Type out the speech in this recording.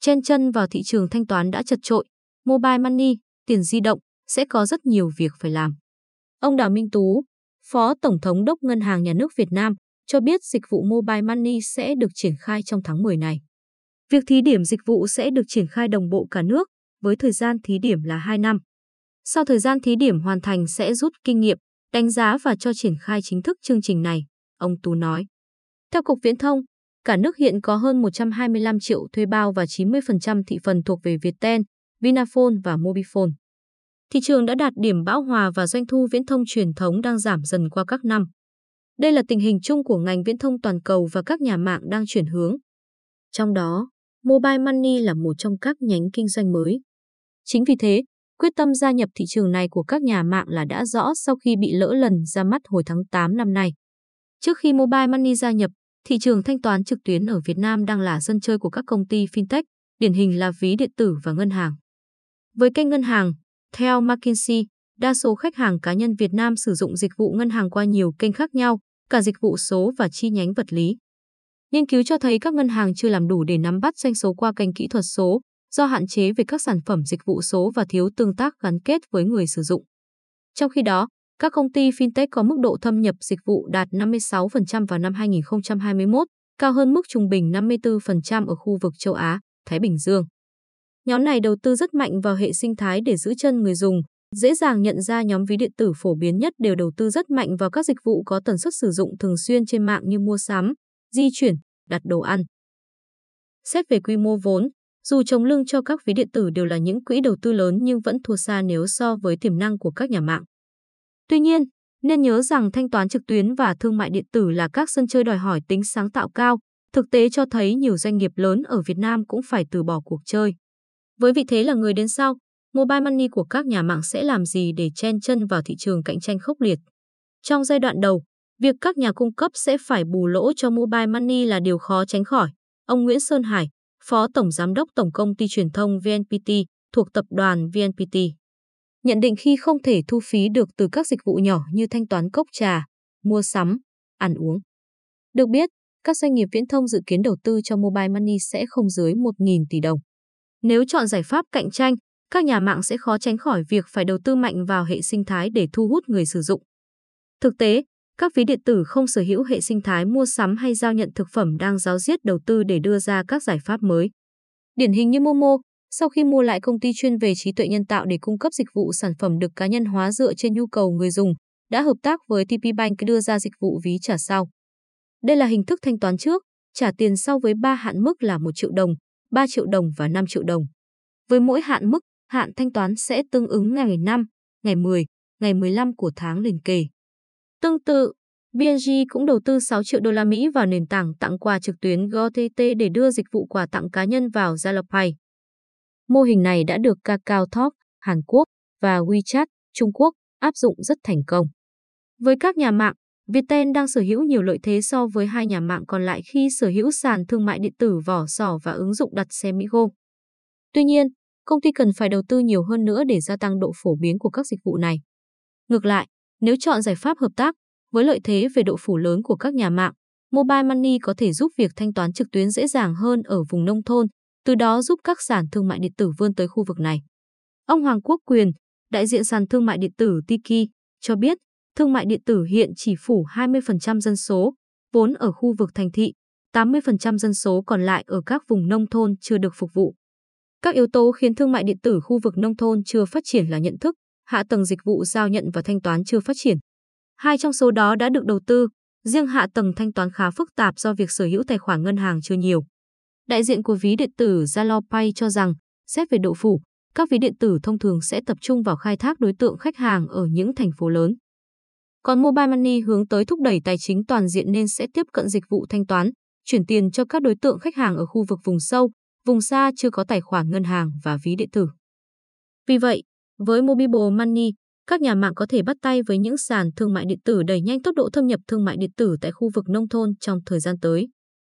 chen chân vào thị trường thanh toán đã chật trội, mobile money, tiền di động sẽ có rất nhiều việc phải làm. Ông Đào Minh Tú, Phó Tổng thống đốc Ngân hàng Nhà nước Việt Nam, cho biết dịch vụ mobile money sẽ được triển khai trong tháng 10 này. Việc thí điểm dịch vụ sẽ được triển khai đồng bộ cả nước, với thời gian thí điểm là 2 năm. Sau thời gian thí điểm hoàn thành sẽ rút kinh nghiệm, đánh giá và cho triển khai chính thức chương trình này, ông Tú nói. Theo Cục Viễn thông, cả nước hiện có hơn 125 triệu thuê bao và 90% thị phần thuộc về Viettel, Vinaphone và Mobifone. Thị trường đã đạt điểm bão hòa và doanh thu viễn thông truyền thống đang giảm dần qua các năm. Đây là tình hình chung của ngành viễn thông toàn cầu và các nhà mạng đang chuyển hướng. Trong đó, Mobile Money là một trong các nhánh kinh doanh mới. Chính vì thế, quyết tâm gia nhập thị trường này của các nhà mạng là đã rõ sau khi bị lỡ lần ra mắt hồi tháng 8 năm nay. Trước khi Mobile Money gia nhập, thị trường thanh toán trực tuyến ở Việt Nam đang là sân chơi của các công ty fintech, điển hình là ví điện tử và ngân hàng. Với kênh ngân hàng, theo McKinsey, đa số khách hàng cá nhân Việt Nam sử dụng dịch vụ ngân hàng qua nhiều kênh khác nhau, cả dịch vụ số và chi nhánh vật lý. Nghiên cứu cho thấy các ngân hàng chưa làm đủ để nắm bắt doanh số qua kênh kỹ thuật số, do hạn chế về các sản phẩm dịch vụ số và thiếu tương tác gắn kết với người sử dụng. Trong khi đó, các công ty fintech có mức độ thâm nhập dịch vụ đạt 56% vào năm 2021, cao hơn mức trung bình 54% ở khu vực châu Á, Thái Bình Dương. Nhóm này đầu tư rất mạnh vào hệ sinh thái để giữ chân người dùng, dễ dàng nhận ra nhóm ví điện tử phổ biến nhất đều đầu tư rất mạnh vào các dịch vụ có tần suất sử dụng thường xuyên trên mạng như mua sắm, di chuyển, đặt đồ ăn. Xét về quy mô vốn, dù chống lưng cho các ví điện tử đều là những quỹ đầu tư lớn nhưng vẫn thua xa nếu so với tiềm năng của các nhà mạng. Tuy nhiên, nên nhớ rằng thanh toán trực tuyến và thương mại điện tử là các sân chơi đòi hỏi tính sáng tạo cao, thực tế cho thấy nhiều doanh nghiệp lớn ở Việt Nam cũng phải từ bỏ cuộc chơi. Với vị thế là người đến sau, mobile money của các nhà mạng sẽ làm gì để chen chân vào thị trường cạnh tranh khốc liệt? Trong giai đoạn đầu, việc các nhà cung cấp sẽ phải bù lỗ cho mobile money là điều khó tránh khỏi. Ông Nguyễn Sơn Hải, Phó Tổng Giám đốc Tổng Công ty Truyền thông VNPT thuộc Tập đoàn VNPT. Nhận định khi không thể thu phí được từ các dịch vụ nhỏ như thanh toán cốc trà, mua sắm, ăn uống. Được biết, các doanh nghiệp viễn thông dự kiến đầu tư cho mobile money sẽ không dưới 1.000 tỷ đồng. Nếu chọn giải pháp cạnh tranh, các nhà mạng sẽ khó tránh khỏi việc phải đầu tư mạnh vào hệ sinh thái để thu hút người sử dụng. Thực tế, các ví điện tử không sở hữu hệ sinh thái mua sắm hay giao nhận thực phẩm đang giáo diết đầu tư để đưa ra các giải pháp mới. Điển hình như Momo, sau khi mua lại công ty chuyên về trí tuệ nhân tạo để cung cấp dịch vụ sản phẩm được cá nhân hóa dựa trên nhu cầu người dùng, đã hợp tác với TP Bank đưa ra dịch vụ ví trả sau. Đây là hình thức thanh toán trước, trả tiền sau với 3 hạn mức là 1 triệu đồng, 3 triệu đồng và 5 triệu đồng. Với mỗi hạn mức, hạn thanh toán sẽ tương ứng ngày 5, ngày 10, ngày 15 của tháng liền kề. Tương tự, BNG cũng đầu tư 6 triệu đô la Mỹ vào nền tảng tặng quà trực tuyến GOTT để đưa dịch vụ quà tặng cá nhân vào Zalopay. Mô hình này đã được Kakao Talk, Hàn Quốc và WeChat, Trung Quốc áp dụng rất thành công. Với các nhà mạng, Viettel đang sở hữu nhiều lợi thế so với hai nhà mạng còn lại khi sở hữu sàn thương mại điện tử vỏ sò và ứng dụng đặt xe mỹ Migo. Tuy nhiên, công ty cần phải đầu tư nhiều hơn nữa để gia tăng độ phổ biến của các dịch vụ này. Ngược lại, nếu chọn giải pháp hợp tác, với lợi thế về độ phủ lớn của các nhà mạng, Mobile Money có thể giúp việc thanh toán trực tuyến dễ dàng hơn ở vùng nông thôn, từ đó giúp các sàn thương mại điện tử vươn tới khu vực này. Ông Hoàng Quốc Quyền, đại diện sàn thương mại điện tử Tiki, cho biết thương mại điện tử hiện chỉ phủ 20% dân số, vốn ở khu vực thành thị, 80% dân số còn lại ở các vùng nông thôn chưa được phục vụ. Các yếu tố khiến thương mại điện tử khu vực nông thôn chưa phát triển là nhận thức, hạ tầng dịch vụ giao nhận và thanh toán chưa phát triển. Hai trong số đó đã được đầu tư, riêng hạ tầng thanh toán khá phức tạp do việc sở hữu tài khoản ngân hàng chưa nhiều. Đại diện của ví điện tử Zalopay cho rằng, xét về độ phủ, các ví điện tử thông thường sẽ tập trung vào khai thác đối tượng khách hàng ở những thành phố lớn. Còn Mobile Money hướng tới thúc đẩy tài chính toàn diện nên sẽ tiếp cận dịch vụ thanh toán, chuyển tiền cho các đối tượng khách hàng ở khu vực vùng sâu, vùng xa chưa có tài khoản ngân hàng và ví điện tử. Vì vậy, với Mobile Money, các nhà mạng có thể bắt tay với những sàn thương mại điện tử đẩy nhanh tốc độ thâm nhập thương mại điện tử tại khu vực nông thôn trong thời gian tới.